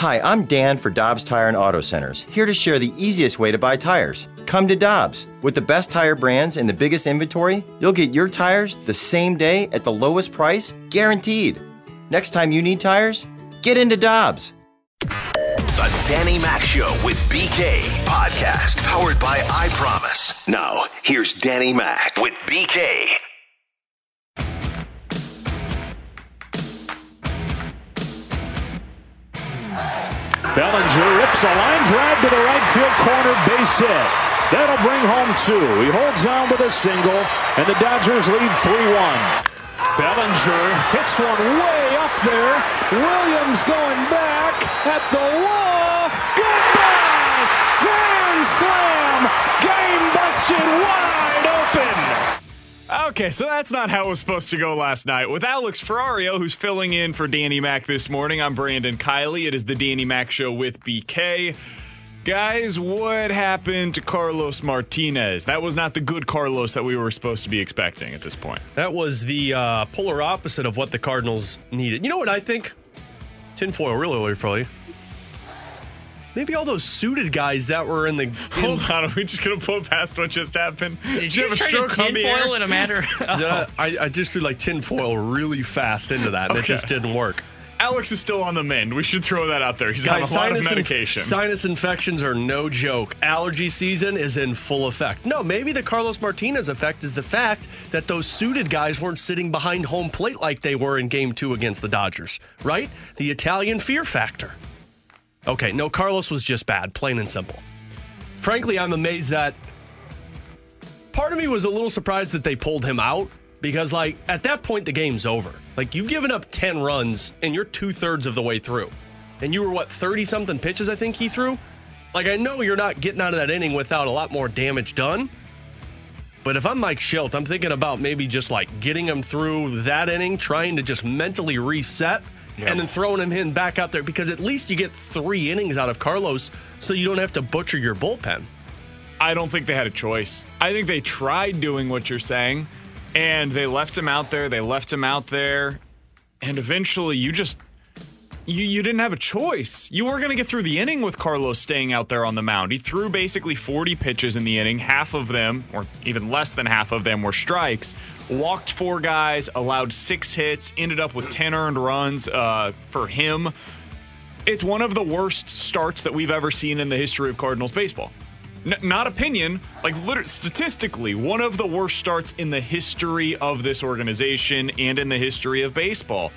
Hi, I'm Dan for Dobbs Tire and Auto Centers, here to share the easiest way to buy tires. Come to Dobbs. With the best tire brands and the biggest inventory, you'll get your tires the same day at the lowest price, guaranteed. Next time you need tires, get into Dobbs. The Danny Mac Show with BK podcast powered by I Promise. Now, here's Danny Mac with BK. Bellinger rips a line drive to the right field corner, base hit. That'll bring home two. He holds on with a single, and the Dodgers lead 3 1. Bellinger hits one way up there. Williams going back at the wall. Goodbye! Grand slam! Game busted wide open! Okay, so that's not how it was supposed to go last night. With Alex Ferrario, who's filling in for Danny Mac this morning, I'm Brandon Kiley. It is the Danny Mac Show with BK. Guys, what happened to Carlos Martinez? That was not the good Carlos that we were supposed to be expecting at this point. That was the uh, polar opposite of what the Cardinals needed. You know what I think? Tinfoil, really, really, really. Maybe all those suited guys that were in the. In, Hold on, are we just gonna put past what just happened? Did you, have a stroke on the air? in a matter? Uh, I, I, just threw like tinfoil really fast into that, and okay. it just didn't work. Alex is still on the mend. We should throw that out there. He's Guys, on a lot of medication. Inf- sinus infections are no joke. Allergy season is in full effect. No, maybe the Carlos Martinez effect is the fact that those suited guys weren't sitting behind home plate like they were in game two against the Dodgers, right? The Italian fear factor. Okay, no, Carlos was just bad, plain and simple. Frankly, I'm amazed that part of me was a little surprised that they pulled him out because, like, at that point, the game's over. Like, you've given up 10 runs and you're two thirds of the way through. And you were, what, 30 something pitches, I think he threw? Like, I know you're not getting out of that inning without a lot more damage done. But if I'm Mike Shildt, I'm thinking about maybe just like getting him through that inning, trying to just mentally reset and then throwing him in back out there because at least you get three innings out of Carlos so you don't have to butcher your bullpen. I don't think they had a choice. I think they tried doing what you're saying and they left him out there. They left him out there. And eventually you just you, you didn't have a choice. You were going to get through the inning with Carlos staying out there on the mound. He threw basically 40 pitches in the inning. Half of them, or even less than half of them, were strikes. Walked four guys, allowed six hits, ended up with 10 earned runs uh, for him. It's one of the worst starts that we've ever seen in the history of Cardinals baseball. N- not opinion, like literally, statistically, one of the worst starts in the history of this organization and in the history of baseball.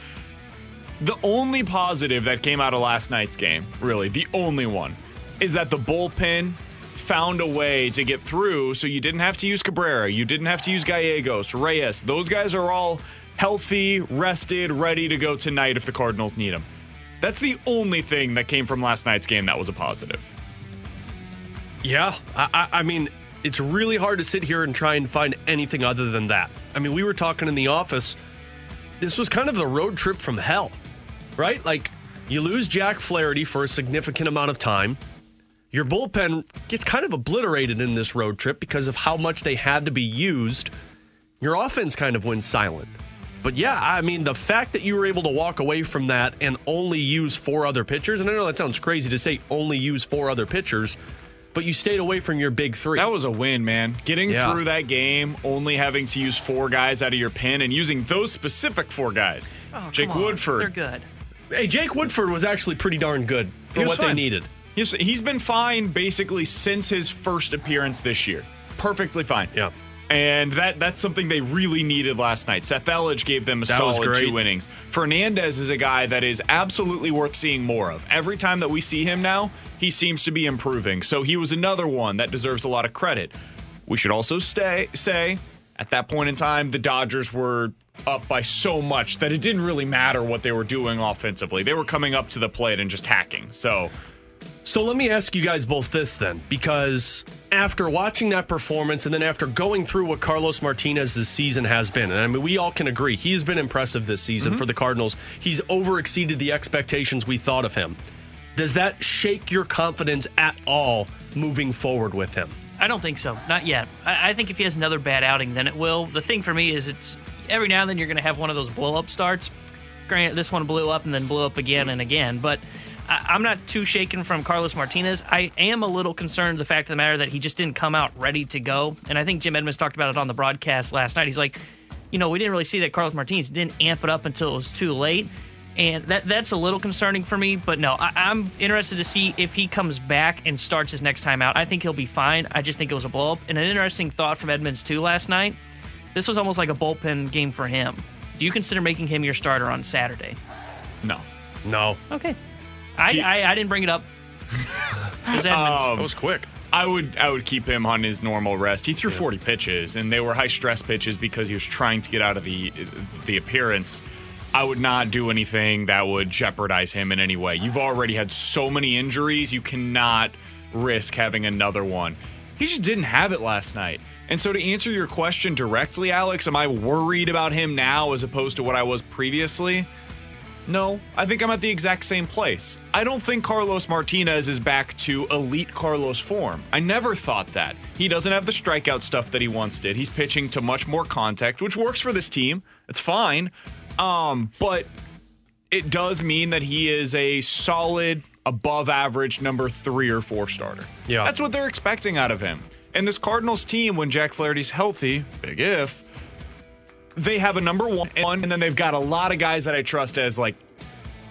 The only positive that came out of last night's game, really, the only one, is that the bullpen found a way to get through so you didn't have to use Cabrera, you didn't have to use Gallegos, Reyes. Those guys are all healthy, rested, ready to go tonight if the Cardinals need them. That's the only thing that came from last night's game that was a positive. Yeah, I, I, mean, it's really hard to sit here and try and find anything other than that. I mean, we were talking in the office. This was kind of the road trip from hell, right? Like, you lose Jack Flaherty for a significant amount of time. Your bullpen gets kind of obliterated in this road trip because of how much they had to be used. Your offense kind of went silent. But yeah, I mean, the fact that you were able to walk away from that and only use four other pitchers, and I know that sounds crazy to say only use four other pitchers, but you stayed away from your big three. That was a win, man. Getting yeah. through that game, only having to use four guys out of your pen and using those specific four guys. Oh, Jake Woodford. They're good. Hey, Jake Woodford was actually pretty darn good for what fine. they needed. He's, he's been fine basically since his first appearance this year. Perfectly fine. Yeah. And that that's something they really needed last night. Seth Elledge gave them a that solid two innings. Fernandez is a guy that is absolutely worth seeing more of. Every time that we see him now, he seems to be improving. So he was another one that deserves a lot of credit. We should also stay say at that point in time the Dodgers were up by so much that it didn't really matter what they were doing offensively. They were coming up to the plate and just hacking. So so let me ask you guys both this then, because after watching that performance and then after going through what Carlos Martinez's season has been, and I mean, we all can agree he's been impressive this season mm-hmm. for the Cardinals. He's over exceeded the expectations we thought of him. Does that shake your confidence at all moving forward with him? I don't think so. Not yet. I, I think if he has another bad outing, then it will. The thing for me is it's every now and then you're going to have one of those blow up starts. Granted, this one blew up and then blew up again and again, but I, I'm not too shaken from Carlos Martinez. I am a little concerned the fact of the matter that he just didn't come out ready to go. And I think Jim Edmonds talked about it on the broadcast last night. He's like, you know, we didn't really see that Carlos Martinez didn't amp it up until it was too late. And that that's a little concerning for me. But no, I, I'm interested to see if he comes back and starts his next time out. I think he'll be fine. I just think it was a blow up. And an interesting thought from Edmonds, too, last night. This was almost like a bullpen game for him. Do you consider making him your starter on Saturday? No. No. Okay. I, I, I didn't bring it up. It was Edmonds. Um, That was quick. I would I would keep him on his normal rest. He threw 40 pitches, and they were high stress pitches because he was trying to get out of the the appearance. I would not do anything that would jeopardize him in any way. You've already had so many injuries, you cannot risk having another one. He just didn't have it last night. And so, to answer your question directly, Alex, am I worried about him now as opposed to what I was previously? No, I think I'm at the exact same place. I don't think Carlos Martinez is back to elite Carlos form. I never thought that. He doesn't have the strikeout stuff that he once did. He's pitching to much more contact, which works for this team. It's fine. Um, but it does mean that he is a solid, above average number three or four starter. Yeah. That's what they're expecting out of him. And this Cardinals team, when Jack Flaherty's healthy, big if, they have a number one, and then they've got a lot of guys that I trust as like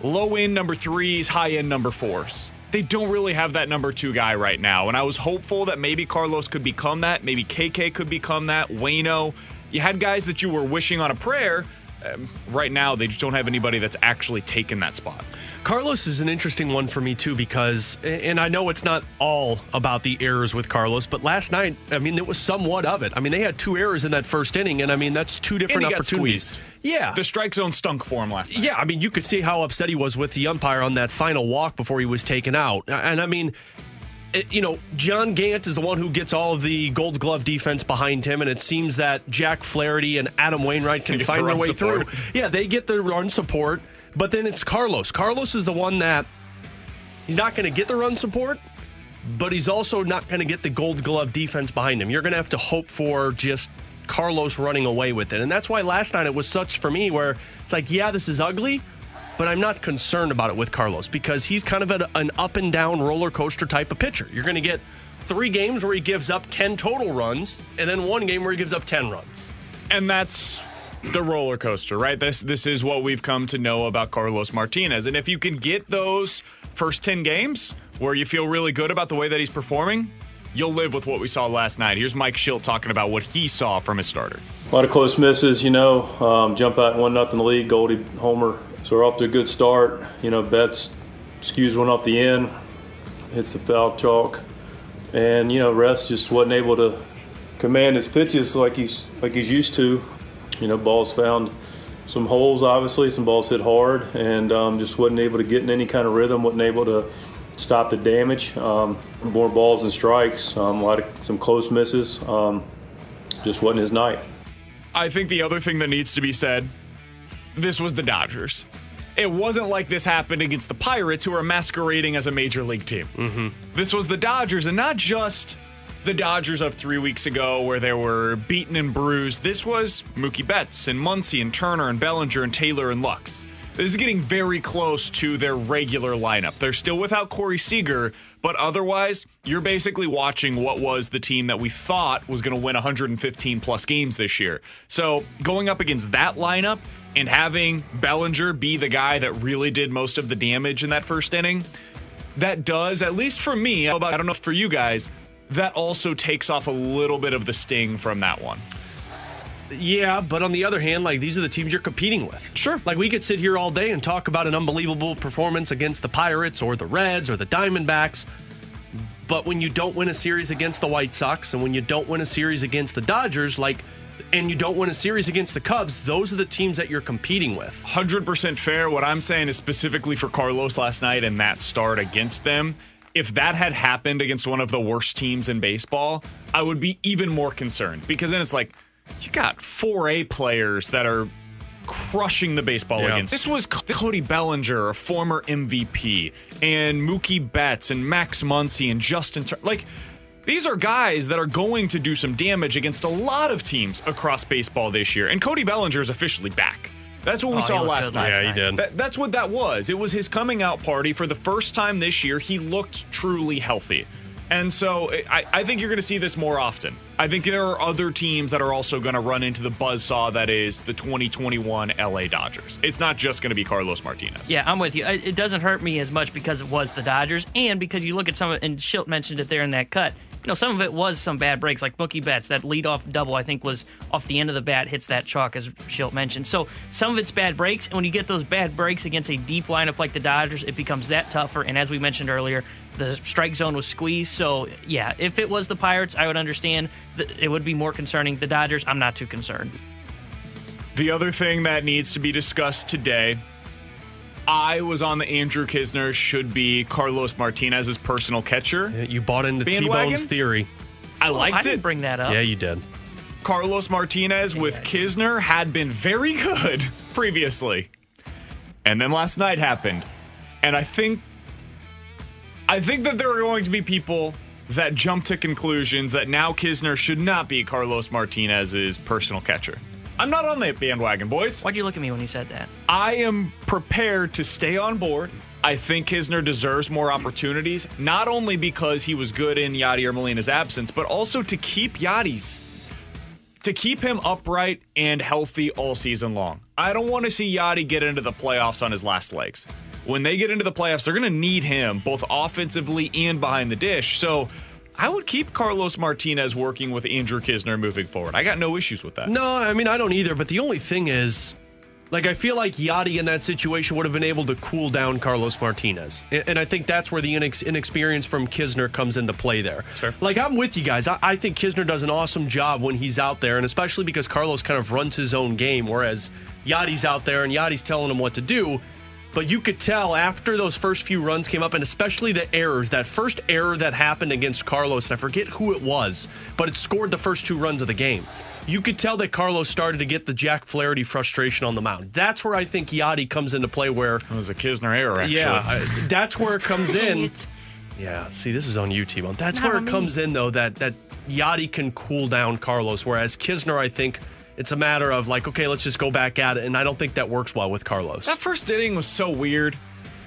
low end number threes, high end number fours. They don't really have that number two guy right now. And I was hopeful that maybe Carlos could become that. Maybe KK could become that. Wayno. You had guys that you were wishing on a prayer. Um, right now, they just don't have anybody that's actually taken that spot. Carlos is an interesting one for me too because, and I know it's not all about the errors with Carlos, but last night, I mean, it was somewhat of it. I mean, they had two errors in that first inning, and I mean, that's two different And he got opportunities. Yeah, The strike zone stunk for him last night. yeah. I mean, you could see how upset he was with the umpire on that final walk before he was taken out, and I mean. It- you know, John Gant is the one who gets all the gold glove defense behind him, and it seems that Jack Flaherty and Adam Wainwright can the find their way support. through. Yeah, they get the run support, but then it's Carlos. Carlos is the one that he's not going to get the run support, but he's also not going to get the gold glove defense behind him. You're going to have to hope for just Carlos running away with it. And that's why last night it was such for me where it's like, yeah, this is ugly, but I'm not concerned about it with Carlos because he's kind of a, an up and down roller coaster type of pitcher. You're going to get three games where he gives up 10 total runs and then one game where he gives up 10 runs. and that's the roller coaster, right? This this is what we've come to know about Carlos Martinez. And if you can get those first 10 games where you feel really good about the way that he's performing, you'll live with what we saw last night. Here's Mike Shildt talking about what he saw from his starter. A lot of close misses, you know. Um, jump out one nothing lead, Goldy Homer. So we're off to a good start. You know, Betts skews one off the end, hits the foul chalk, and you know, Rest just wasn't able to command his pitches like he's like he's used to. You know, balls found some holes, obviously, some balls hit hard, and um, just wasn't able to get in any kind of rhythm. wasn't able to stop the damage. Um, more balls and strikes. Um, a lot of some close misses. Um, just wasn't his night. I think the other thing that needs to be said this was the Dodgers. It wasn't like this happened against the Pirates, who are masquerading as a major league team. Mm-hmm. This was the Dodgers, and not just the Dodgers of three weeks ago, where they were beaten and bruised. This was Mookie Betts and Muncy and Turner and Bellinger and Taylor and Lux. This is getting very close to their regular lineup. They're still without Corey Seager, but otherwise, you're basically watching what was the team that we thought was going to win 115 plus games this year. So going up against that lineup and having Bellinger be the guy that really did most of the damage in that first inning, that does, at least for me, I don't know for you guys, that also takes off a little bit of the sting from that one. Yeah, but on the other hand, like these are the teams you're competing with. Sure. Like we could sit here all day and talk about an unbelievable performance against the Pirates or the Reds or the Diamondbacks. But when you don't win a series against the White Sox and when you don't win a series against the Dodgers, like and you don't win a series against the Cubs, those are the teams that you're competing with. 100% fair. What I'm saying is specifically for Carlos last night and that start against them. If that had happened against one of the worst teams in baseball, I would be even more concerned because then it's like you got 4A players that are crushing the baseball Yeah. against. This was Cody Bellinger, a former MVP, and Mookie Betts and Max Muncy and Justin Tur- like these are guys that are going to do some damage against a lot of teams across baseball this year. And Cody Bellinger is officially back. That's what we Oh, saw last night. Yeah, he did. That, that's what that was. It was his coming out party. For the first time this year, he looked truly healthy. And so I, I think you're going to see this more often. I think there are other teams that are also going to run into the buzzsaw that is the 2021 LA Dodgers. It's not just going to be Carlos Martinez. Yeah, I'm with you. It it doesn't hurt me as much because it was the Dodgers, and because you look at some of and Shildt mentioned it there in that cut. You know, some of it was some bad breaks, like Mookie Betts. That leadoff double, I think, was off the end of the bat, hits that chalk, as Shildt mentioned. So some of it's bad breaks, and when you get those bad breaks against a deep lineup like the Dodgers, it becomes that tougher. And as we mentioned earlier, the strike zone was squeezed. So yeah, if it was the Pirates, I would understand. It would be more concerning. The Dodgers, I'm not too concerned. The other thing that needs to be discussed today, I was on the Andrew Knizner should be Carlos Martinez's personal catcher. You bought into T Bone's theory. I Oh, I liked didn't it. bring that up. Yeah, you did. Carlos Martinez with Knizner had been very good previously. And then last night happened. And I think I think that there are going to be people that jump to conclusions that now Knizner should not be Carlos Martinez's personal catcher. I'm not on that bandwagon, boys. Why'd you look at me when you said that? I am prepared to stay on board. I think Knizner deserves more opportunities, not only because he was good in Yadier Molina's absence, but also to keep Yadi's to keep him upright and healthy all season long. I don't want to see Yadi get into the playoffs on his last legs. When they get into the playoffs, they're going to need him both offensively and behind the dish. So I would keep Carlos Martinez working with Andrew Knizner moving forward. I got no issues with that. No, I mean I don't either. But the only thing is, like I feel like Yadi in that situation would have been able to cool down Carlos Martinez, and, and I think that's where the inex- inexperience from Knizner comes into play. There, Sure. like I'm with you guys. I, I think Knizner does an awesome job when he's out there, and especially because Carlos kind of runs his own game, whereas Yadi's out there and Yadi's telling him what to do. But you could tell after those first few runs came up, and especially the errors, that first error that happened against Carlos, and I forget who it was, but it scored the first two runs of the game. You could tell that Carlos started to get the Jack Flaherty frustration on the mound. That's where I think Yadi comes into play. Where, It was a Knizner error, actually. yeah, I- that's where it comes in. Yeah, see, this is on YouTube. That's not where it me. comes in, though, that that Yadi can cool down Carlos, whereas Knizner, I think it's a matter of like, okay, let's just go back at it, and I don't think that works well with Carlos. That first inning was so weird.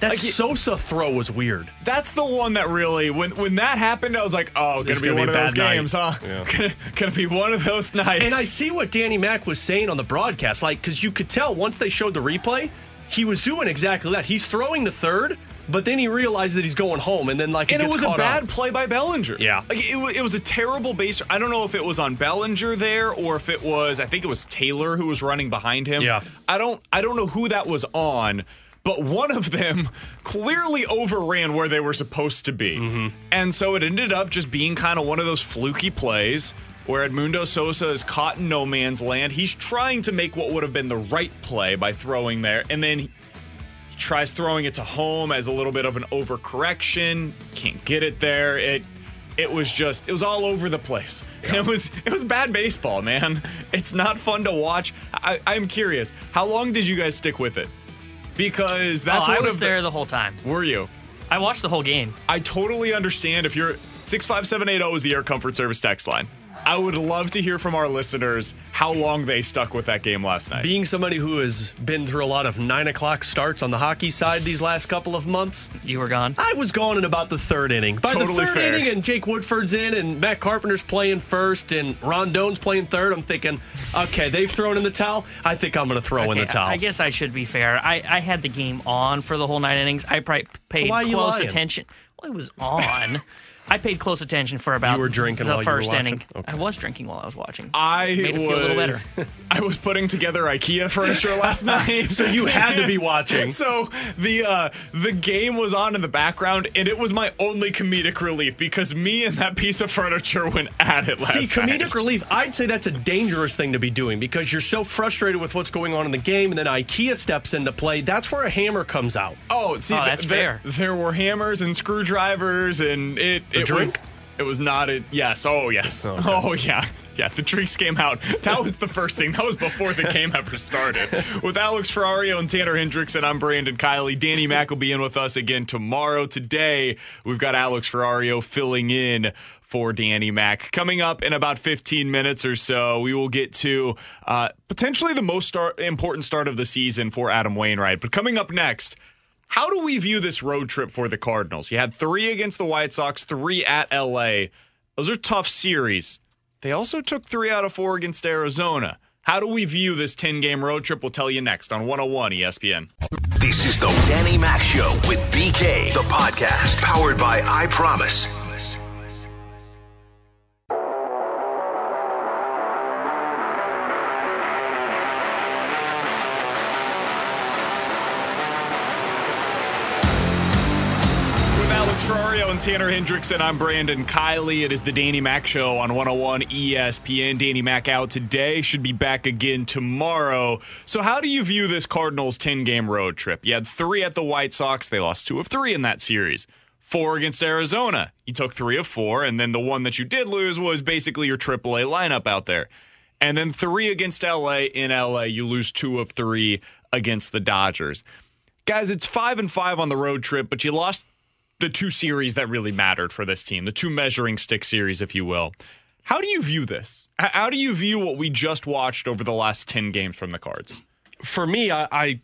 That like, Sosa throw was weird. That's the one that really, when when that happened, I was like, oh, gonna be gonna one be of those night. games, huh? Gonna, gonna be one of those nights. And I see what Danny Mac was saying on the broadcast, like, because you could tell once they showed the replay, he was doing exactly that. He's throwing the third, but then he realized that he's going home, and then like and it gets was a bad play by Bellinger. Yeah. like it, it was a terrible base. I don't know if it was on Bellinger there or if it was. I think it was Taylor who was running behind him. Yeah. I don't. I don't know who that was on. But one of them clearly overran where they were supposed to be. Mm-hmm. And so it ended up just being kind of one of those fluky plays where Edmundo Sosa is caught in no man's land. He's trying to make what would have been the right play by throwing there. And then he tries throwing it to home as a little bit of an overcorrection. Can't get it there. It it was just it was all over the place. It was it was bad baseball, man. It's not fun to watch. I, I'm curious, how long did you guys stick with it? Because that's oh, I was of the- there the whole time. Were you? I watched the whole game. I totally understand if you're 65780 is the Air Comfort Service text line. I would love to hear from our listeners how long they stuck with that game last night. Being somebody who has been through a lot of nine o'clock starts on the hockey side these last couple of months, You were gone. I was gone in about the third inning. By Totally the third fair. inning, and Jake Woodford's in, and Matt Carpenter's playing first, and Rondón's playing third. I'm thinking, okay, they've thrown in the towel. I think I'm going to throw in the towel. I guess I should be fair. I, I had the game on for the whole nine innings. I probably paid why close attention. Well, it was on. I paid close attention for about You were drinking the while you were first watching? inning. Okay. I was drinking while I was watching. I Made it was feel a little better. I was putting together IKEA furniture last night. So you had to be watching. So the uh the game was on in the background and it was my only comedic relief because me and that piece of furniture went at it last See, comedic night. relief, I'd say that's a dangerous thing to be doing because you're so frustrated with what's going on in the game, and then IKEA steps into play. That's where a hammer comes out. Oh, see, Oh, th- that's there, fair. There were hammers and screwdrivers, and it it drink? was it was not a yes. Oh yes. Okay. Oh yeah. Yeah, the drinks came out. That was the first thing. That was before the game ever started. With Alex Ferrario and Tanner Hendrickson, I'm Brandon Kiley. Danny Mac will be in with us again tomorrow. Today, we've got Alex Ferrario filling in for Danny Mac. Coming up in about 15 minutes or so, we will get to uh, potentially the most start, important start of the season for Adam Wainwright. But coming up next, how do we view this road trip for the Cardinals? You had three against the White Sox, three at LA. Those are tough series. They also took three out of four against Arizona. How do we view this 10 game road trip? We'll tell you next on 101 ESPN. This is the Danny Mac Show with BK, the podcast powered by I Promise. Tanner Hendrickson, I'm Brandon Kiley. It is the Danny Mac Show on 101 ESPN. Danny Mac out today, should be back again tomorrow. So, how do you view this Cardinals 10 game road trip? You had three at the White Sox, they lost two of three in that series. Four against Arizona, you took three of four, and then the one that you did lose was basically your AAA lineup out there. And then three against LA in LA, you lose two of three against the Dodgers. Guys, it's five and five on the road trip, but you lost the two series that really mattered for this team, the two measuring stick series, if you will. How do you view this? How do you view what we just watched over the last 10 games from the Cards? For me, I, I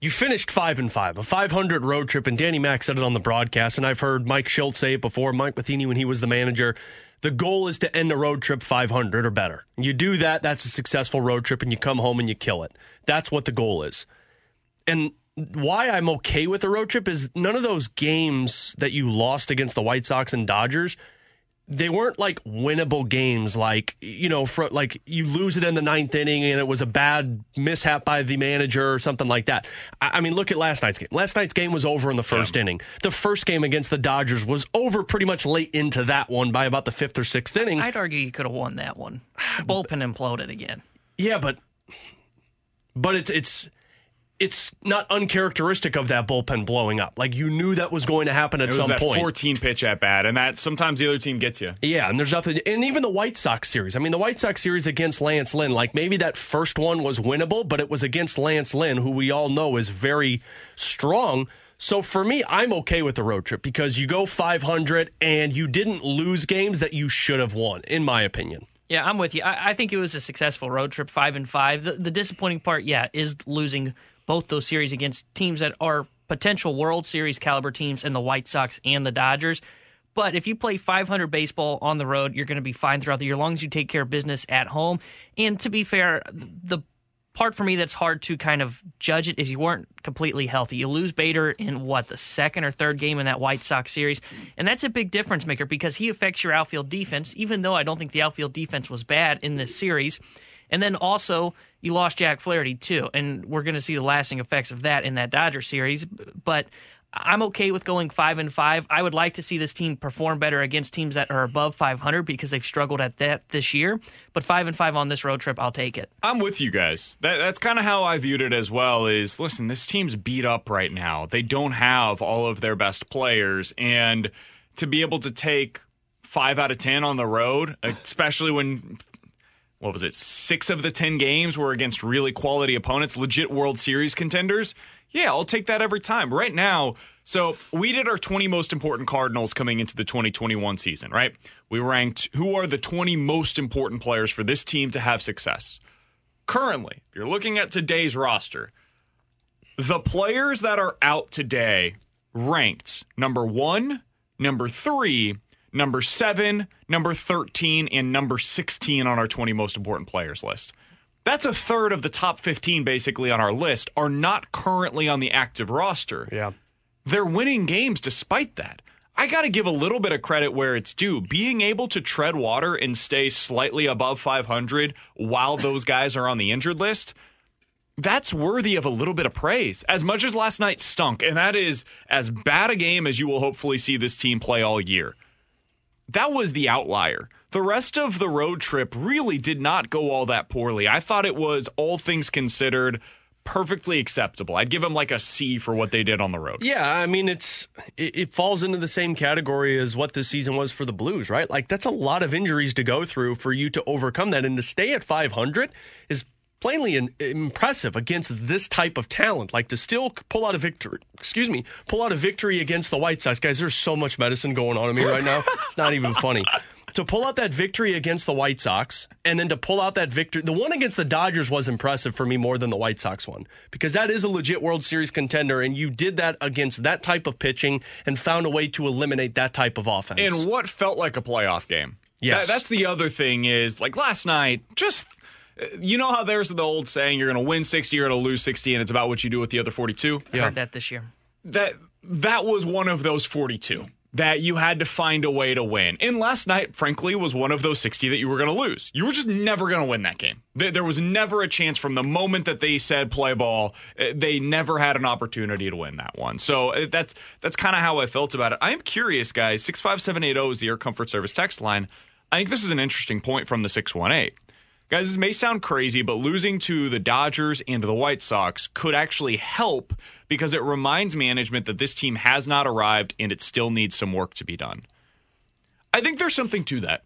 you finished five and five, a 500 road trip, and Danny Mac said it on the broadcast, and I've heard Mike Shildt say it before, Mike Matheny when he was the manager. The goal is to end a road trip 500 or better. You do that, that's a successful road trip, and you come home and you kill it. That's what the goal is. And why I'm okay with the road trip is none of those games that you lost against the White Sox and Dodgers, they weren't like winnable games. Like you know, for like you lose it in the ninth inning and it was a bad mishap by the manager or something like that. I, I mean, look at last night's game. Last night's game was over in the first Yeah. inning. The first game against the Dodgers was over pretty much late into that one by about the fifth or sixth inning. I'd argue you could have won that one. Bullpen imploded again. Yeah, but but it's it's it's not uncharacteristic of that bullpen blowing up. Like you knew that was going to happen at It was some that point. 14 pitch at bat, and that sometimes the other team gets you. Yeah, and there's nothing, and even the White Sox series. I mean, the White Sox series against Lance Lynn, like maybe that first one was winnable, but it was against Lance Lynn, who we all know is very strong. So for me, I'm okay with the road trip because you go 500 and you didn't lose games that you should have won, in my opinion. Yeah, I'm with you. I, I think it was a successful road trip, five and five. The, the disappointing part, yeah, is losing both those series against teams that are potential World Series caliber teams in the White Sox and the Dodgers. But if you play 500 baseball on the road, you're going to be fine throughout the year, as long as you take care of business at home. And to be fair, the part for me that's hard to kind of judge it is you weren't completely healthy. You lose Bader in what the second or third game in that White Sox series, and that's a big difference maker because he affects your outfield defense. Even though I don't think the outfield defense was bad in this series, and then also you lost Jack Flaherty too, and we're going to see the lasting effects of that in that Dodger series. But I'm okay with going five and five. I would like to see this team perform better against teams that are above 500 because they've struggled at that this year. But five and five on this road trip, I'll take it. I'm with you guys. That, that's kind of how I viewed it as well. Is listen, this team's beat up right now. They don't have all of their best players, and to be able to take five out of ten on the road, especially when what was it, six of the ten games were against really quality opponents, legit World Series contenders. Yeah, I'll take that every time. Right now, so we did our 20 most important Cardinals coming into the 2021 season, right? We ranked who are the 20 most important players for this team to have success currently, if you're looking at today's roster, the players that are out today ranked number one, number three, number seven, number 13, and number 16 on our 20 most important players list. That's a third of the top 15 basically on our list are not currently on the active roster Yeah. they're winning games despite that. I got to give a little bit of credit where it's due. Being able to tread water and stay slightly above 500 while those guys are on the injured list, that's worthy of a little bit of praise. As much as last night stunk, and that is as bad a game as you will hopefully see this team play all year. That was the outlier. The rest of the road trip really did not go all that poorly. I thought it was, all things considered, perfectly acceptable. I'd give them like a C for what they did on the road. Yeah, I mean it's it, it falls into the same category as what this season was for the Blues, right? Like that's a lot of injuries to go through for you to overcome that, and to stay at 500 is plainly in, impressive against this type of talent. Like to still pull out a victory, excuse me, pull out a victory against the White Sox, guys. There's so much medicine going on in me right now. It's not even funny to pull out that victory against the White Sox and then to pull out that victory, the one against the Dodgers was impressive for me more than the White Sox one because that is a legit World Series contender, and you did that against that type of pitching and found a way to eliminate that type of offense. And what felt like a playoff game. Yes. That, that's the other thing is like last night, just. You know how there's the old saying, you're going to win 60, you're going to lose 60, and it's about what you do with the other 42? I heard that this year. That that was one of those 42 that you had to find a way to win. And last night, frankly, was one of those 60 that you were going to lose. You were just never going to win that game. There was never a chance from the moment that they said play ball, eh, they never had an opportunity to win that one. So eh, that's that's kind of how I felt about it. I am curious, guys. 65780 is the Air Comfort Service text line. I think this is an interesting point from the 618. Guys, this may sound crazy, but losing to the Dodgers and the White Sox could actually help because it reminds management that this team has not arrived and it still needs some work to be done. I think there's something to that.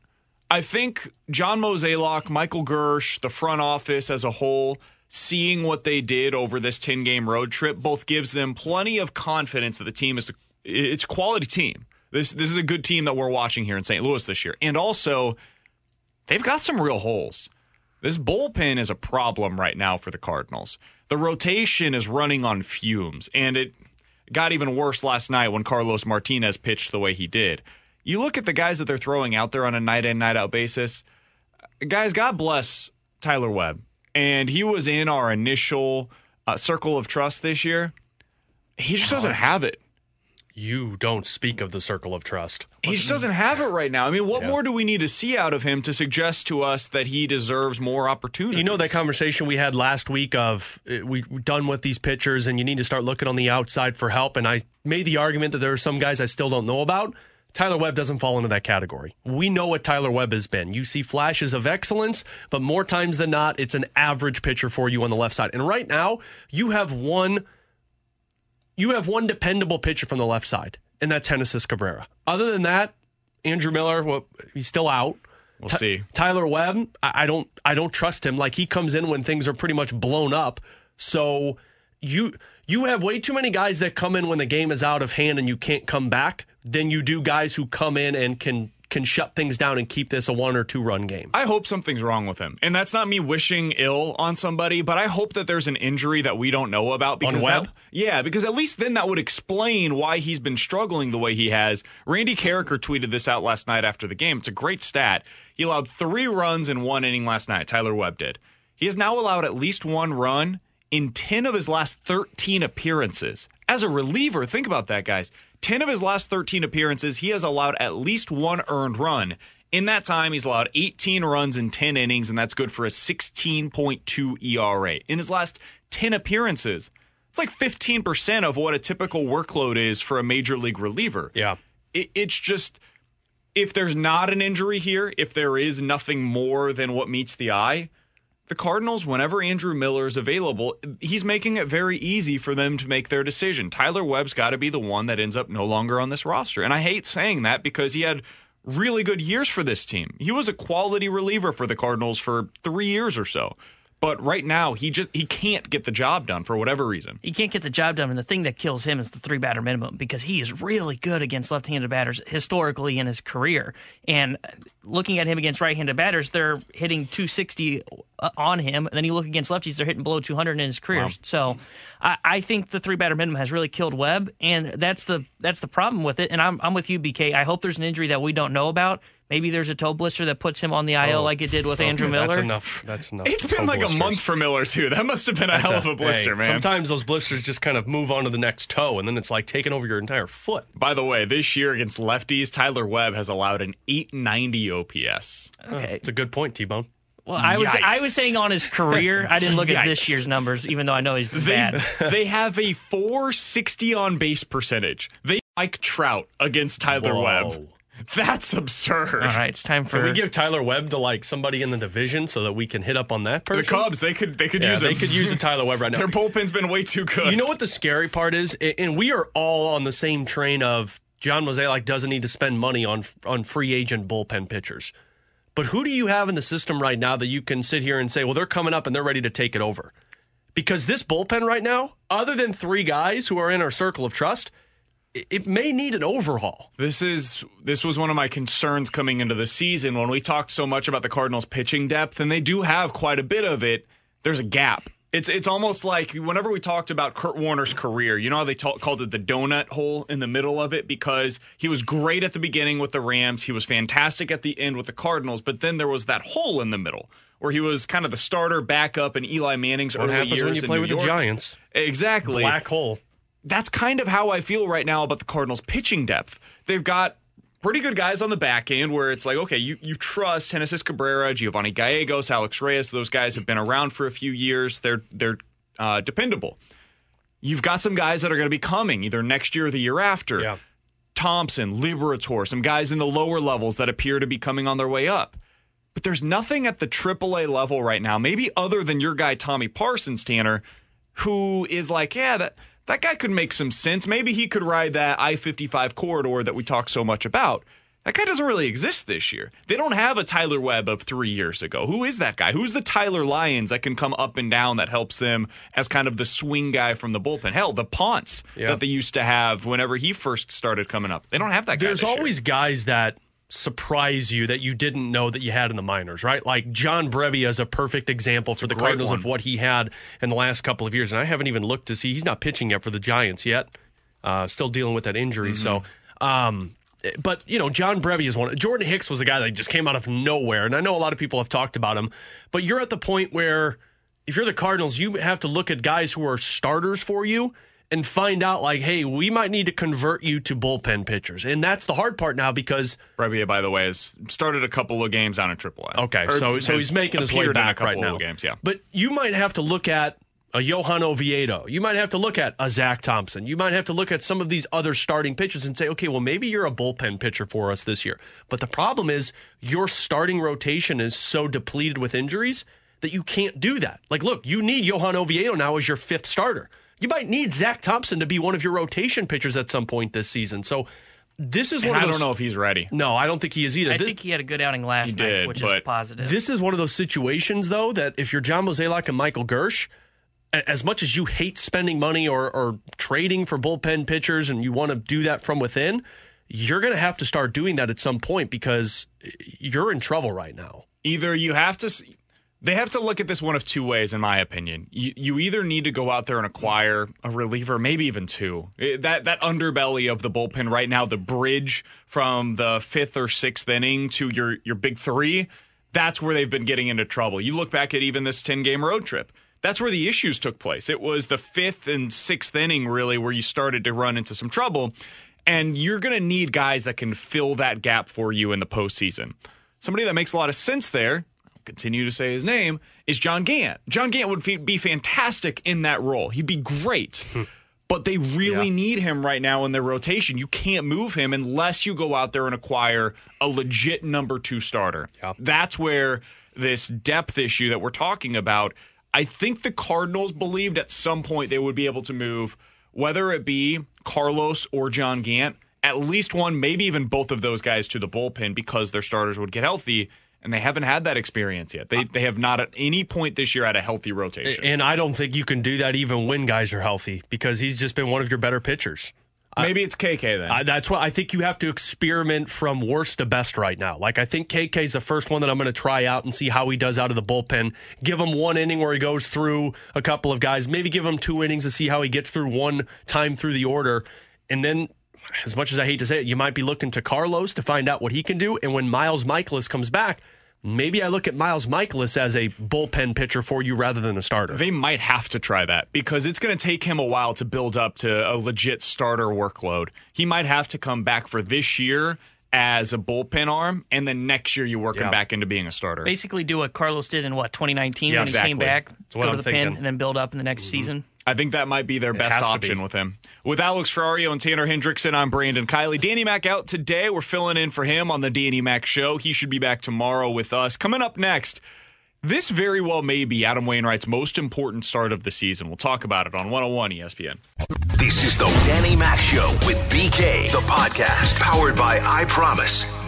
I think John Mozeliak, Michael Girsch, the front office as a whole, seeing what they did over this 10 game road trip, both gives them plenty of confidence that the team is it's a quality team. This this is a good team that we're watching here in St. Louis this year. And also, they've got some real holes. This bullpen is a problem right now for the Cardinals. The rotation is running on fumes, and it got even worse last night when Carlos Martinez pitched the way he did. You look at the guys that they're throwing out there on a night in, night out basis. Guys, God bless Tyler Webb. And he was in our initial uh, circle of trust this year. He just doesn't have it. You don't speak of the circle of trust. He just doesn't have it right now. I mean, what yeah. more do we need to see out of him to suggest to us that he deserves more opportunity? You know that conversation we had last week of uh, we done with these pitchers and you need to start looking on the outside for help. And I made the argument that there are some guys I still don't know about. Tyler Webb doesn't fall into that category. We know what Tyler Webb has been. You see flashes of excellence, but more times than not, it's an average pitcher for you on the left side. And right now, you have one you have one dependable pitcher from the left side, and that's Genesis Cabrera. Other than that, Andrew Miller, well, he's still out. We'll T- see. Tyler Webb, I, I don't, I don't trust him. Like he comes in when things are pretty much blown up. So you you have way too many guys that come in when the game is out of hand and you can't come back than you do guys who come in and can can shut things down and keep this a one or two run game. I hope something's wrong with him. And that's not me wishing ill on somebody, but I hope that there's an injury that we don't know about because on Webb? That, yeah, because at least then that would explain why he's been struggling the way he has. Randy Karraker tweeted this out last night after the game. It's a great stat. He allowed 3 runs in one inning last night. Tyler Webb did. He has now allowed at least one run in 10 of his last 13 appearances. As a reliever, think about that, guys. 10 of his last 13 appearances, he has allowed at least one earned run. In that time, he's allowed 18 runs in 10 innings, and that's good for a 16.2 ERA. In his last 10 appearances, it's like 15% of what a typical workload is for a major league reliever. Yeah. It, it's just, if there's not an injury here, if there is nothing more than what meets the eye, the Cardinals, whenever Andrew Miller is available, he's making it very easy for them to make their decision. Tyler Webb's got to be the one that ends up no longer on this roster. And I hate saying that because he had really good years for this team. He was a quality reliever for the Cardinals for three years or so. But right now, he just he can't get the job done for whatever reason. He can't get the job done, and the thing that kills him is the three batter minimum because he is really good against left-handed batters historically in his career. And looking at him against right-handed batters, they're hitting 260 uh, on him, and then you look against lefties, they're hitting below 200 in his career. Wow. So I, I, think the three batter minimum has really killed Webb, and that's the that's the problem with it. And I'm I'm with you, BK. I hope there's an injury that we don't know about Maybe there's a toe blister that puts him on the IL oh, like it did with Andrew Miller. That's enough. That's enough. It's been like blisters. a month for Miller too. That must have been a that's hell of a blister, hey, man. Sometimes those blisters just kind of move on to the next toe, and then it's like taking over your entire foot. By the way, this year against lefties, Tyler Webb has allowed an 890 OPS. Okay, oh, it's a good point, T Bone. Well, I was I was saying on his career. I didn't look at this year's numbers, even though I know he's bad. They, they have a 460 on base percentage. They like Trout against Tyler Whoa. Webb. That's absurd. All right, it's time for. Can we give Tyler Webb to like somebody in the division so that we can hit up on that person? The Cubs, they could they could yeah, use they him. could use a Tyler Webb right now. Their bullpen's been way too good. You know what the scary part is, and we are all on the same train of John Mozeliak doesn't need to spend money on on free agent bullpen pitchers. But who do you have in the system right now that you can sit here and say, well, they're coming up and they're ready to take it over? Because this bullpen right now, other than three guys who are in our circle of trust, it, it may need an overhaul. This is this was one of my concerns coming into the season when we talked so much about the Cardinals pitching depth, and they do have quite a bit of it. There's a gap. It's it's almost like whenever we talked about Kurt Warner's career, you know how they ta- called it the donut hole in the middle of it because he was great at the beginning with the Rams, he was fantastic at the end with the Cardinals, but then there was that hole in the middle where he was kind of the starter, backup in Eli Manning's What early happens years when you play with York. the Giants? Exactly Black hole. That's kind of how I feel right now about the Cardinals pitching depth. They've got pretty good guys on the back end where it's like, okay, you, you trust Genesis Cabrera, Giovanni Gallegos, Alex Reyes. Those guys have been around for a few years. They're they're uh, dependable. You've got some guys that are going to be coming either next year or the year after. Yeah. Thompson, Liberatore, some guys in the lower levels that appear to be coming on their way up. But there's nothing at the AAA level right now, maybe other than your guy Tommy Parsons, Tanner, who is like, yeah, that that guy could make some sense. Maybe he could ride that I-55 corridor that we talk so much about. That guy doesn't really exist this year. They don't have a Tyler Webb of three years ago. Who is that guy? Who's the Tyler Lyons that can come up and down that helps them as kind of the swing guy from the bullpen? Hell, the Ponce Yeah. that they used to have whenever he first started coming up. They don't have that guy. There's this year. always guys that surprise you that you didn't know that you had in the minors, right? Like John Brebbia is a perfect example for the Cardinals one. of what he had in the last couple of years. And I haven't even looked to see he's not pitching yet for the Giants yet. Uh, still dealing with that injury. So, um, but you know, John Brebbia is one. Jordan Hicks was a guy that just came out of nowhere, and I know a lot of people have talked about him. But you're at the point where, if you're the Cardinals, you have to look at guys who are starters for you and find out like, hey, we might need to convert you to bullpen pitchers, and that's the hard part now because Brebbia, by the way, has started a couple of games on a AAA. Okay, Or so so he's making his way a back right now. of games, yeah. But you might have to look at a Johan Oviedo. You might have to look at a Zach Thompson. You might have to look at some of these other starting pitchers and say, okay, well maybe you're a bullpen pitcher for us this year. But the problem is your starting rotation is so depleted with injuries that you can't do that. Like, look, you need Johan Oviedo now as your fifth starter. You might need Zach Thompson to be one of your rotation pitchers at some point this season. So this is And one I of those. don't know if he's ready. No, I don't think he is either. I This- think he had a good outing last night, did, which is positive. this is one of those situations, though, that if you're John Mozeliak and Michael Girsch, as much as you hate spending money or, or trading for bullpen pitchers and you want to do that from within, you're going to have to start doing that at some point because you're in trouble right now. Either you have to, s- they have to look at this one of two ways, in my opinion. You, you either need to go out there and acquire a reliever, maybe even two. Eh, That that underbelly of the bullpen right now, the bridge from the fifth or sixth inning to your your big three, that's where they've been getting into trouble. You look back at even this ten game road trip. That's where the issues took place. It was the fifth and sixth inning, really, where you started to run into some trouble. And you're going to need guys that can fill that gap for you in the postseason. Somebody that makes a lot of sense there, continue to say his name, is John Gant. John Gant would be fantastic in that role. He'd be great. Hmm. but they really Yeah. need him right now in their rotation. You can't move him unless you go out there and acquire a legit number two starter. Yeah. That's where this depth issue that we're talking about, I think the Cardinals believed at some point they would be able to move, whether it be Carlos or John Gant, at least one, maybe even both of those guys to the bullpen because their starters would get healthy. And they haven't had that experience yet. They, they have not at any point this year had a healthy rotation. And I don't think you can do that even when guys are healthy because he's just been one of your better pitchers. Maybe it's KK then. I, that's why I think you have to experiment from worst to best right now. Like I think KK's the first one that I'm going to try out and see how he does out of the bullpen. Give him one inning where he goes through a couple of guys. Maybe give him two innings to see how he gets through one time through the order, and then. As much as I hate to say it, you might be looking to Carlos to find out what he can do. And when Miles Mikolas comes back, maybe I look at Miles Mikolas as a bullpen pitcher for you rather than a starter. They might have to try that because it's going to take him a while to build up to a legit starter workload. He might have to come back for this year as a bullpen arm, and then next year you work him back into being a starter. Basically, do what Carlos did in what 2019 Yeah, when he came back, That's what go I'm to the thinking. pin, and then build up in the next mm-hmm. season. I think that might be their best option be. with him. With Alex Ferrario and Tanner Hendrickson, I'm Brandon Kiley. Danny Mac out today. We're filling in for him on the Danny Mac show. He should be back tomorrow with us. Coming up next, this very well may be Adam Wainwright's most important start of the season. We'll talk about it on 101 ESPN. This is the Danny Mac Show with BK, the podcast powered by I Promise.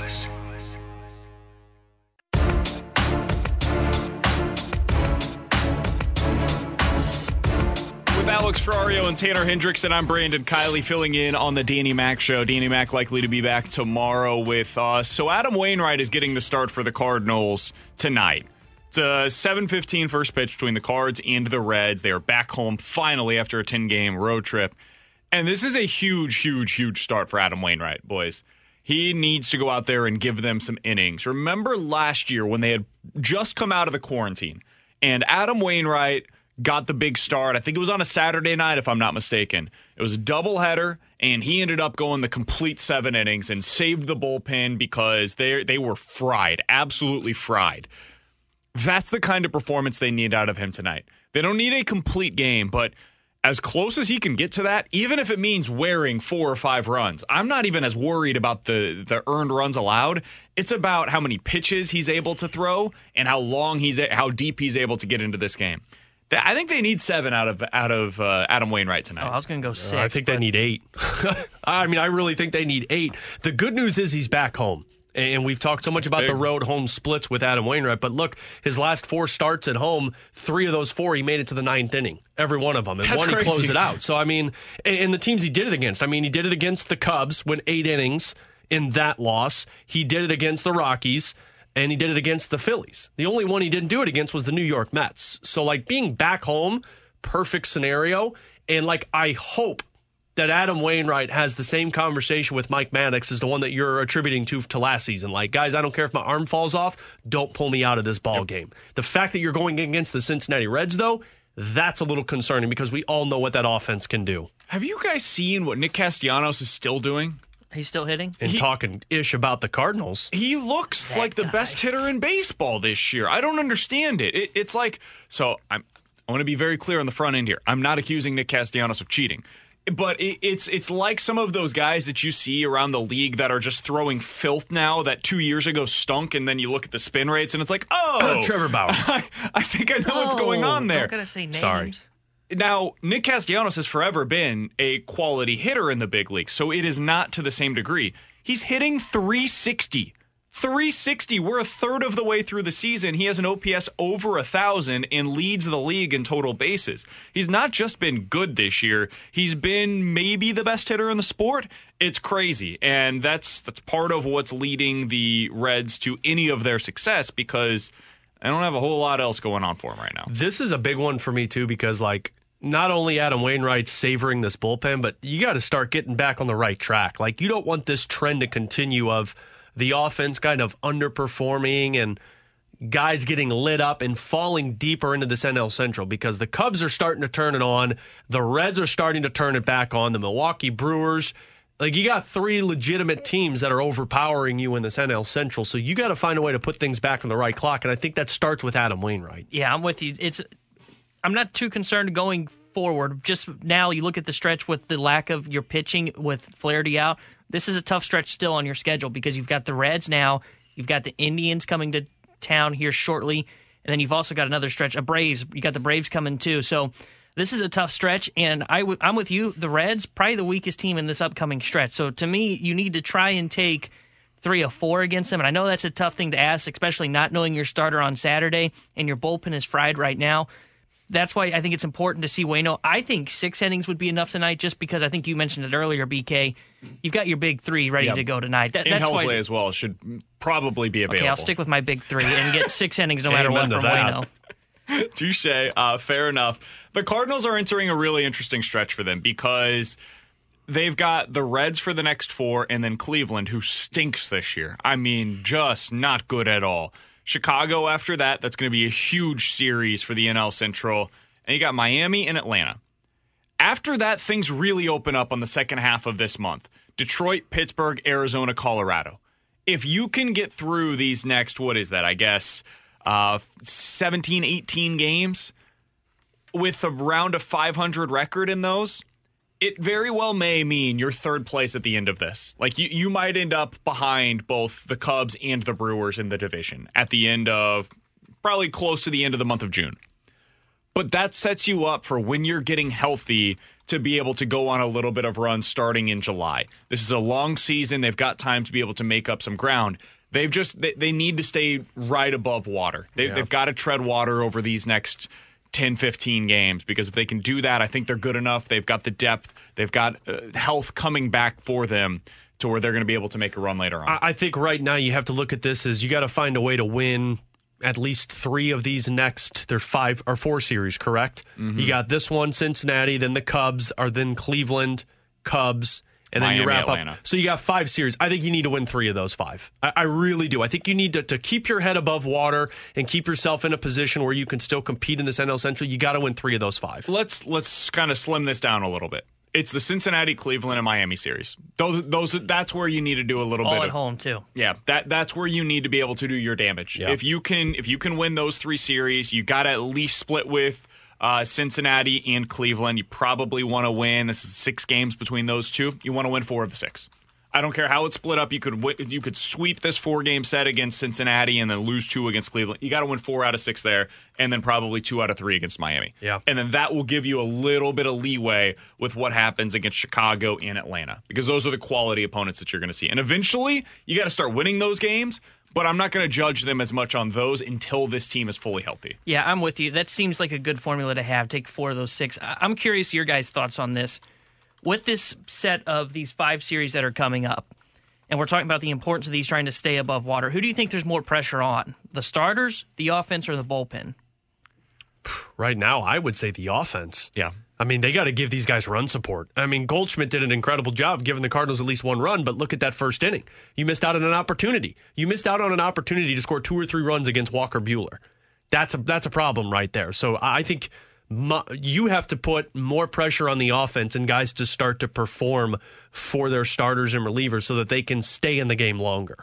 With Alex Ferrario and Tanner Hendricks, and I'm Brandon Kiley filling in on the Danny Mac show. Danny Mac likely to be back tomorrow with us. So Adam Wainwright is getting the start for the Cardinals tonight. It's a 7-15 first pitch between the Cards and the Reds. They are back home finally after a 10-game road trip. And this is a huge, huge, huge start for Adam Wainwright, boys. He needs to go out there and give them some innings. Remember last year when they had just come out of the quarantine and Adam Wainwright got the big start. I think it was on a Saturday night, if I'm not mistaken. It was a doubleheader, and he ended up going the complete seven innings and saved the bullpen because they they were fried, absolutely fried. That's the kind of performance they need out of him tonight. They don't need a complete game, but as close as he can get to that, even if it means wearing four or five runs, I'm not even as worried about the the earned runs allowed. It's about how many pitches he's able to throw and how long he's how deep he's able to get into this game. Th- I think they need seven out of out of uh, Adam Wainwright tonight. Oh, I was going to go six. I think they need eight. I mean, I really think they need eight. The good news is he's back home. And we've talked so much about the road home splits with Adam Wainwright. But look, his last four starts at home, three of those four, he made it to the ninth inning. Every one of them. And That's one, crazy. he closed it out. So, I mean, and, and the teams he did it against. I mean, he did it against the Cubs, went eight innings in that loss. He did it against the Rockies, and he did it against the Phillies. The only one he didn't do it against was the New York Mets. So, like, being back home, perfect scenario. And, like, I hope that Adam Wainwright has the same conversation with Mike Maddux as the one that you're attributing to to last season. Like, guys, I don't care if my arm falls off, don't pull me out of this ball game. The fact that you're going against the Cincinnati Reds, though, that's a little concerning because we all know what that offense can do. Have you guys seen what Nick Castellanos is still doing? He's still hitting? And He- talking ish about the Cardinals. He looks That like the guy. best hitter in baseball this year. I don't understand it. it it's like so. I'm. I want to be very clear on the front end here. I'm not accusing Nick Castellanos of cheating, but it, it's it's like some of those guys that you see around the league that are just throwing filth now that two years ago stunk, and then you look at the spin rates and it's like, oh, Trevor Bauer. I, I think I know what's going on there. Don't gotta say names. Sorry. Now, Nick Castellanos has forever been a quality hitter in the big league, so it is not to the same degree. He's hitting 360. 360. We're a third of the way through the season. He has an OPS over a thousand and leads the league in total bases. He's not just been good this year. He's been maybe the best hitter in the sport. It's crazy, and that's that's part of what's leading the Reds to any of their success because I don't have a whole lot else going on for him right now. This is a big one for me, too, because, like, not only Adam Wainwright savoring this bullpen, but you got to start getting back on the right track. Like, you don't want this trend to continue of the offense kind of underperforming and guys getting lit up and falling deeper into this NL Central because the Cubs are starting to turn it on. The Reds are starting to turn it back on. The Milwaukee Brewers. Like, you got three legitimate teams that are overpowering you in this NL Central. So you got to find a way to put things back on the right clock. And I think that starts with Adam Wainwright. Yeah, I'm with you. It's I'm not too concerned going forward. Just now, you look at the stretch with the lack of your pitching with Flaherty out. This is a tough stretch still on your schedule because you've got the Reds now, you've got the Indians coming to town here shortly, and then you've also got another stretch of Braves. You got the Braves coming too. So this is a tough stretch, and I w- I'm with you. The Reds probably the weakest team in this upcoming stretch. So to me, you need to try and take three or four against them. And I know that's a tough thing to ask, especially not knowing your starter on Saturday and your bullpen is fried right now. That's why I think it's important to see Wayno. I think six innings would be enough tonight, just because I think you mentioned it earlier, BK. You've got your big three ready Yep. to go tonight. That, And that's Helsley why. as well should probably be available. Okay, I'll stick with my big three and get six innings no matter what from that. Wayno. Touche. Uh, fair enough. The Cardinals are entering a really interesting stretch for them because they've got the Reds for the next four and then Cleveland, who stinks this year. I mean, just not good at all. Chicago after that, that's going to be a huge series for the NL Central. And you got Miami and Atlanta. After that, things really open up on the second half of this month Detroit, Pittsburgh, Arizona, Colorado. If you can get through these next, what is that, I guess, uh, 17, 18 games, with around a 500 record in those, it very well may mean you're third place at the end of this. Like you, you might end up behind both the Cubs and the Brewers in the division at the end of probably close to the end of the month of June. But that sets you up for when you're getting healthy to be able to go on a little bit of run starting in July. This is a long season. They've got time to be able to make up some ground. They've just they, they need to stay right above water. They, Yeah. They've got to tread water over these next 10, 15 games because if they can do that, I think they're good enough. They've got the depth. They've got uh, health coming back for them to where they're going to be able to make a run later on. I I think right now you have to look at this as you got to find a way to win at least three of these next. There's five or four series, correct? Mm-hmm. You got this one, Cincinnati, then the Cubs, are then Cleveland, Cubs, and then you wrap Atlanta. up. So you got five series. I think you need to win three of those five. I, I really do. I think you need to, to keep your head above water and keep yourself in a position where you can still compete in this NL Central. You got to win three of those five. let's let's kind of slim this down a little bit. It's the Cincinnati, Cleveland, and Miami series. Those those that's where you need to do a little All bit at of home too. Yeah, that that's where you need to be able to do your damage. Yeah. If you can if you can win those three series, you got to at least split with uh, Cincinnati and Cleveland. You probably want to win. This is six games between those two. You want to win four of the six. I don't care how it's split up. You could you could sweep this four game set against Cincinnati and then lose two against Cleveland. You got to win four out of six there, and then probably two out of three against Miami. Yeah. and then that will give you a little bit of leeway with what happens against Chicago and Atlanta because those are the quality opponents that you're going to see. And eventually, you got to start winning those games. But I'm not going to judge them as much on those until this team is fully healthy. Yeah, I'm with you. That seems like a good formula to have. Take four of those six. I'm curious your guys' thoughts on this. With this set of these five series that are coming up, and we're talking about the importance of these trying to stay above water, who do you think there's more pressure on? The starters, the offense, or the bullpen? Right now, I would say the offense. Yeah. I mean, they got to give these guys run support. I mean, Goldschmidt did an incredible job giving the Cardinals at least one run, but look at that first inning. You missed out on an opportunity. You missed out on an opportunity to score two or three runs against Walker Buehler. That's a that's a problem right there. So I think mu- you have to put more pressure on the offense and guys to start to perform for their starters and relievers so that they can stay in the game longer.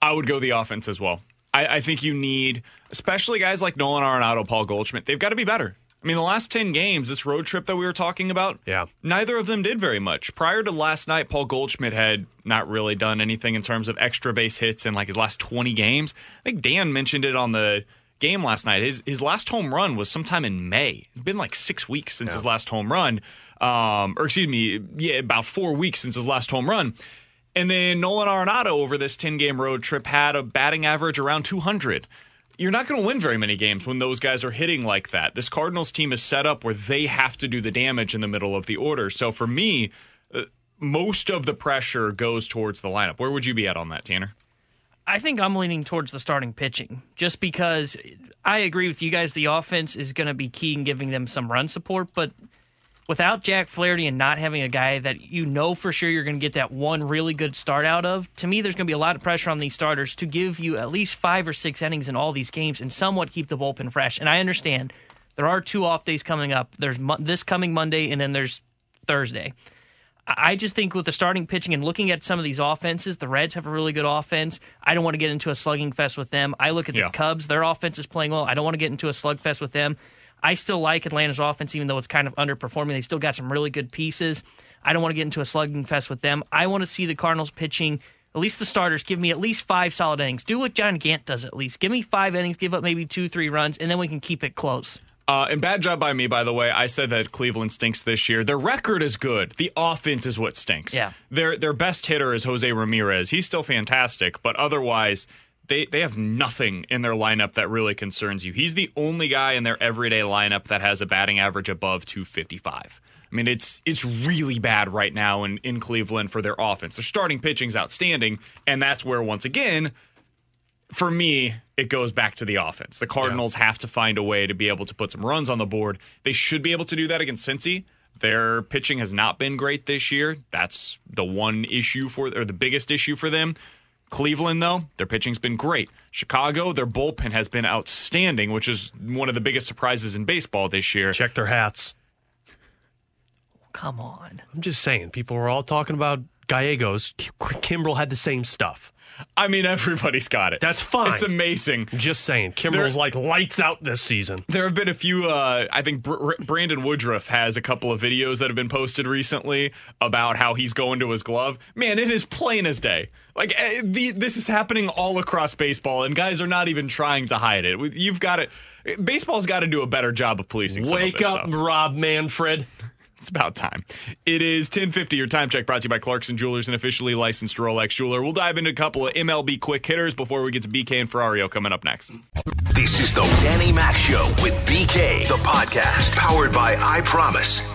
I would go the offense as well. I, I think you need, especially guys like Nolan Arenado, Paul Goldschmidt, they've got to be better. I mean, the last 10 games, this road trip that we were talking about, Yeah. neither of them did very much. Prior to last night, Paul Goldschmidt had not really done anything in terms of extra base hits in like his last 20 games. I think Dan mentioned it on the game last night. His his last home run was sometime in May. It's been like six weeks since his last home run. Um, or excuse me, yeah, about four weeks since his last home run. And then Nolan Arenado over this 10 game road trip had a batting average around 200. You're not going to win very many games when those guys are hitting like that. This Cardinals team is set up where they have to do the damage in the middle of the order. So for me, uh, most of the pressure goes towards the lineup. Where would you be at on that, Tanner? I think I'm leaning towards the starting pitching just because I agree with you guys. The offense is going to be key in giving them some run support, but without Jack Flaherty and not having a guy that you know for sure you're going to get that one really good start out of, to me, there's going to be a lot of pressure on these starters to give you at least five or six innings in all these games and somewhat keep the bullpen fresh. And I understand there are two off days coming up. There's mo- this coming Monday, and then there's Thursday. I just think with the starting pitching and looking at some of these offenses, the Reds have a really good offense. I don't want to get into a slugging fest with them. I look at Yeah. the Cubs, their offense is playing well. I don't want to get into a slugfest with them. I still like Atlanta's offense, even though it's kind of underperforming. They've still got some really good pieces. I don't want to get into a slugging fest with them. I want to see the Cardinals pitching, at least the starters, give me at least five solid innings. Do what John Gant does at least. Give me five innings, give up maybe two, three runs, and then we can keep it close. Uh, and bad job by me, by the way. I said that Cleveland stinks this year. Their record is good. The offense is what stinks. Yeah. Their their best hitter is Jose Ramirez. He's still fantastic, but otherwise, they they have nothing in their lineup that really concerns you. He's the only guy in their everyday lineup that has a batting average above 255. I mean, it's it's really bad right now in, in Cleveland for their offense. Their starting pitching's outstanding, and that's where once again for me, it goes back to the offense. The Cardinals have to find a way to be able to put some runs on the board. They should be able to do that against Cincy. Their pitching has not been great this year. That's the one issue for, or the biggest issue for them. Cleveland, though, their pitching's been great. Chicago, their bullpen has been outstanding, which is one of the biggest surprises in baseball this year. Check their hats. Come on. I'm just saying, people were all talking about Gallegos. K- Kimbrel had the same stuff. I mean, everybody's got it. That's fine. It's amazing. Just saying, Kimbrel's There's- like lights out this season. There have been a few. Uh, I think Br- Brandon Woodruff has a couple of videos that have been posted recently about how he's going to his glove. Man, it is plain as day. Like eh, the, this is happening all across baseball, and guys are not even trying to hide it. You've got it. Baseball's got to do a better job of policing. some of Wake this up, stuff. Rob Manfred. It's about time. It is 1050, your time check brought to you by Clarkson Jewelers, an officially licensed Rolex jeweler. We'll dive into a couple of MLB quick hitters before we get to BK and Ferrario coming up next. This is the Danny Mac Show with BK, the podcast powered by I Promise.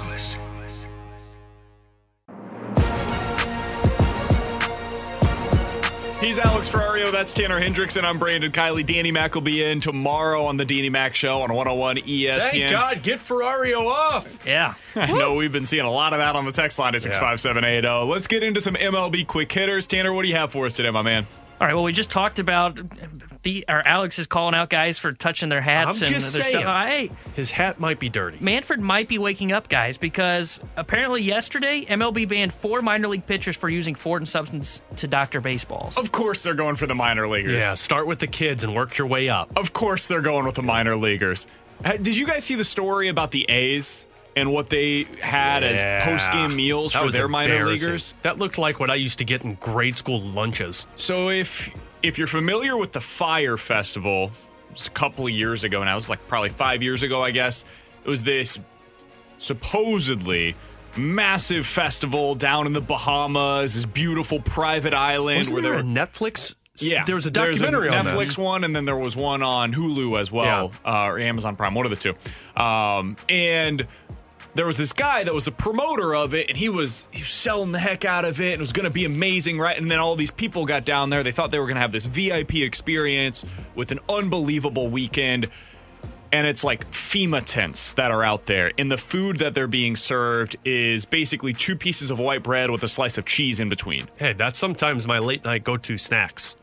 He's Alex Ferrario. That's Tanner Hendricks, and I'm Brandon Kiley. Danny Mac will be in tomorrow on the Danny Mac Show on 101 ESPN. Thank God, get Ferrario off. Yeah. I know we've been seeing a lot of that on the text line at 65780. Let's get into some MLB quick hitters. Tanner, what do you have for us today, my man? All right. Well, we just talked about the or Alex is calling out guys for touching their hats I'm and just their saying. stuff. Hey, His hat might be dirty. Manfred might be waking up, guys, because apparently yesterday MLB banned four minor league pitchers for using foreign substance to doctor baseballs. Of course, they're going for the minor leaguers. Yeah, start with the kids and work your way up. Of course, they're going with the minor leaguers. Uh, did you guys see the story about the A's and what they had Yeah. as post game meals That for their minor leaguers? That looked like what I used to get in grade school lunches. So if if you're familiar with the Fyre Festival, it was a couple of years ago now. It was like probably five years ago, I guess. It was this supposedly massive festival down in the Bahamas, this beautiful private island Wasn't where there there a Netflix? yeah, there was a documentary on Netflix this. one, and then there was one on Hulu as well, uh, or Amazon Prime, one of the two. Um, and there was this guy that was the promoter of it, and he was he was selling the heck out of it, and it was going to be amazing, right? And then all these people got down there; they thought they were going to have this VIP experience with an unbelievable weekend. And it's like FEMA tents that are out there. And the food that they're being served is basically two pieces of white bread with a slice of cheese in between. Hey, that's sometimes my late night go to snacks.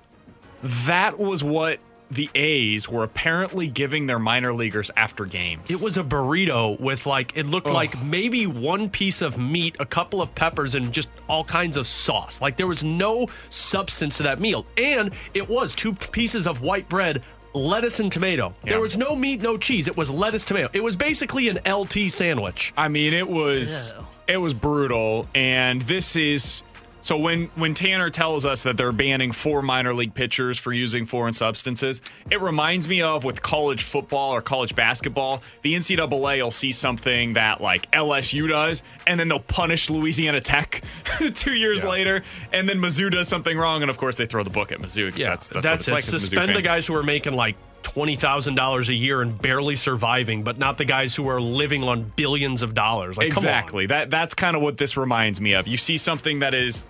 That was what the A's were apparently giving their minor leaguers after games. It was a burrito with like it looked like maybe one piece of meat, a couple of peppers, and just all kinds of sauce. Like there was no substance to that meal, and it was two pieces of white bread. Lettuce and tomato. Yeah. There was no meat, no cheese. It was lettuce, tomato. It was basically an LT sandwich. I mean, it was Ew. it was brutal, and this is so when when Tanner tells us that they're banning four minor league pitchers for using foreign substances, it reminds me of with college football or college basketball, the NCAA will see something that like LSU does, and then they'll punish Louisiana Tech two years Yeah. later, and then Mizzou does something wrong, and of course they throw the book at Mizzou. 'cause that's, that's, what it's it. like as a Mizzou Suspend the guys who are making like twenty thousand dollars a year and barely surviving, but not the guys who are living on billions of dollars. Like, come on. exactly. That that's kind of what this reminds me of. You see something that is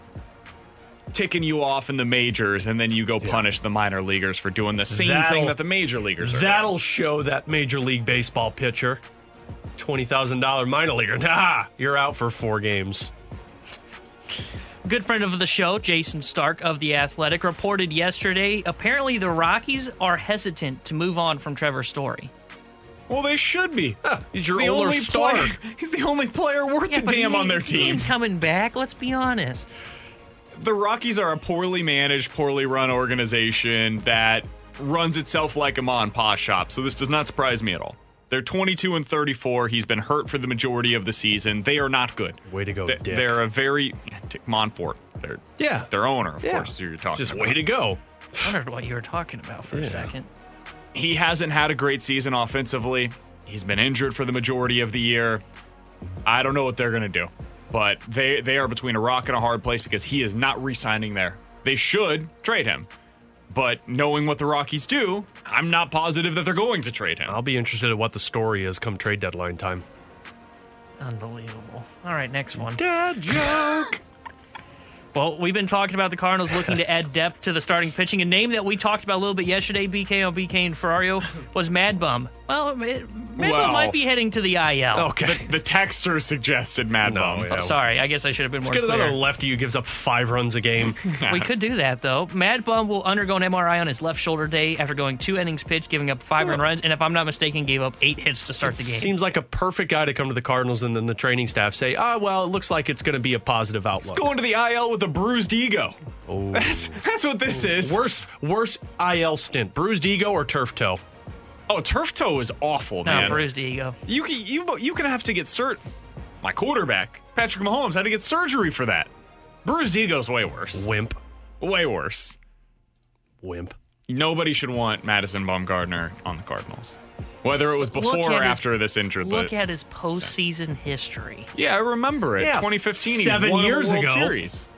ticking you off in the majors, and then you go punish the minor leaguers for doing the same That'll- thing that the major leaguers are. That'll show that Major League Baseball pitcher. $20,000 minor leaguer. Nah, you're out for four games. Good friend of the show, Jayson Stark of The Athletic, reported yesterday apparently the Rockies are hesitant to move on from Trevor Story. Well, they should be. He's your the older only star. player. He's the only player worth a but he damn on ain't- their he ain't team. coming back, let's be honest. The Rockies are a poorly managed, poorly run organization that runs itself like a ma and pa shop. So this does not surprise me at all. They're 22 and 34. He's been hurt for the majority of the season. They are not good. Way to go, They- Dick. They're a very Dick Monfort. They're Yeah. their owner, of Yeah. course. You're talking Just about. way to go. I wondered what you were talking about for a second. He hasn't had a great season offensively. He's been injured for the majority of the year. I don't know what they're going to do, but they they are between a rock and a hard place because he is not re-signing there. They should trade him, but knowing what the Rockies do, I'm not positive that they're going to trade him. I'll be interested in what the story is come trade deadline time. Unbelievable. All right, next one. Dad joke. Well, we've been talking about the Cardinals looking to add depth to the starting pitching. A name that we talked about a little bit yesterday, BK on BK and Ferrario, was Mad Bum. Well, it, Mad Well. Bum might be heading to the IL. Okay. The texter suggested Mad No, Bum. yeah. Oh, sorry, I guess I should have been Let's more get clear. another lefty who gives up five runs a game. we could do that though. Mad Bum will undergo an MRI on his left shoulder day after going two innings pitched, giving up five run runs, and if I'm not mistaken, gave up eight hits to start the game. Seems like a perfect guy to come to the Cardinals and then the training staff say, ah, well, it looks like it's going to be a positive outlook. Going to the IL with a bruised ego. Oh. That's that's what this is. Worst, worst IL stint: bruised ego or turf toe. Oh, turf toe is awful, No, man. bruised ego. You can you you can have to get cert. My quarterback, Patrick Mahomes, had to get surgery for that. Bruised ego ego's way worse. Wimp, Way worse. wimp. Nobody should want Madison Bumgarner on the Cardinals. Whether it was before at or his- after this injury. Look at his postseason history. Yeah, I remember it. Yeah, 2015, he seven won a years World ago. Series.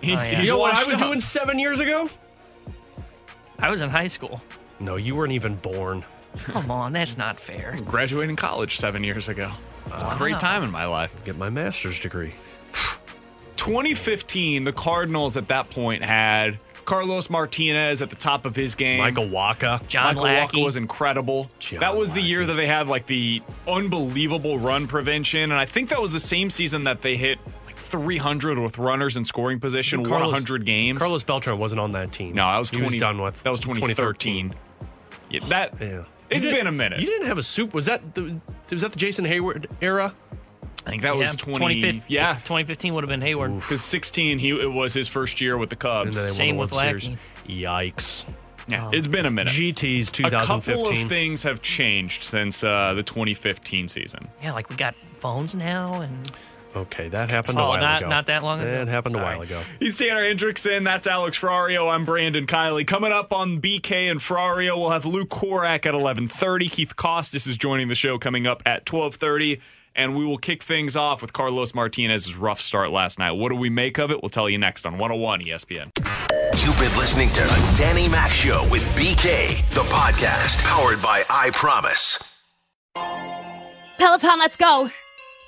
He's, Oh, yeah. You know what I was up. doing seven years ago? I was in high school. No, you weren't even born. Come on, that's not fair. Graduating college seven years ago. It's a great time in my life. Get my master's degree. 2015, the Cardinals at that point had Carlos Martinez at the top of his game. Michael Wacha. John Michael Lackey. Walker was incredible. John that was the year Lackey. that they had like the unbelievable run prevention, and I think that was the same season that they hit like 300 with runners in scoring position, won 100 games. Carlos Beltran wasn't on that team. no, that was He 20. done with that was 2013. Yeah, that Yeah. it's You been a minute. You didn't have a soup. Was that the, was that the Jason Heyward era? I think that Yeah, was 20. 2015 Yeah, 2015 would have been Heyward. because 16 he it was his first year with the Cubs. And Same with the World Lackey. Yikes. yeah, it's been a minute. GT's 2015. a couple 2015. of things have changed since uh, the 2015 season. Yeah, like we got phones now, and Okay, that happened a Oh, while not- ago. not that long ago? That happened Sorry. a while ago. He's Tanner Hendrickson. That's Alex Ferrario. I'm Brandon Kiley. Coming up on BK and Ferrario, we'll have Luke Korak at 11:30. Keith Costas is joining the show coming up at 12:30, and we will kick things off with Carlos Martinez's rough start last night. What do we make of it? We'll tell you next on 101 ESPN. You've been listening to the Danny Mac Show with BK, the podcast powered by I Promise. Peloton, let's go.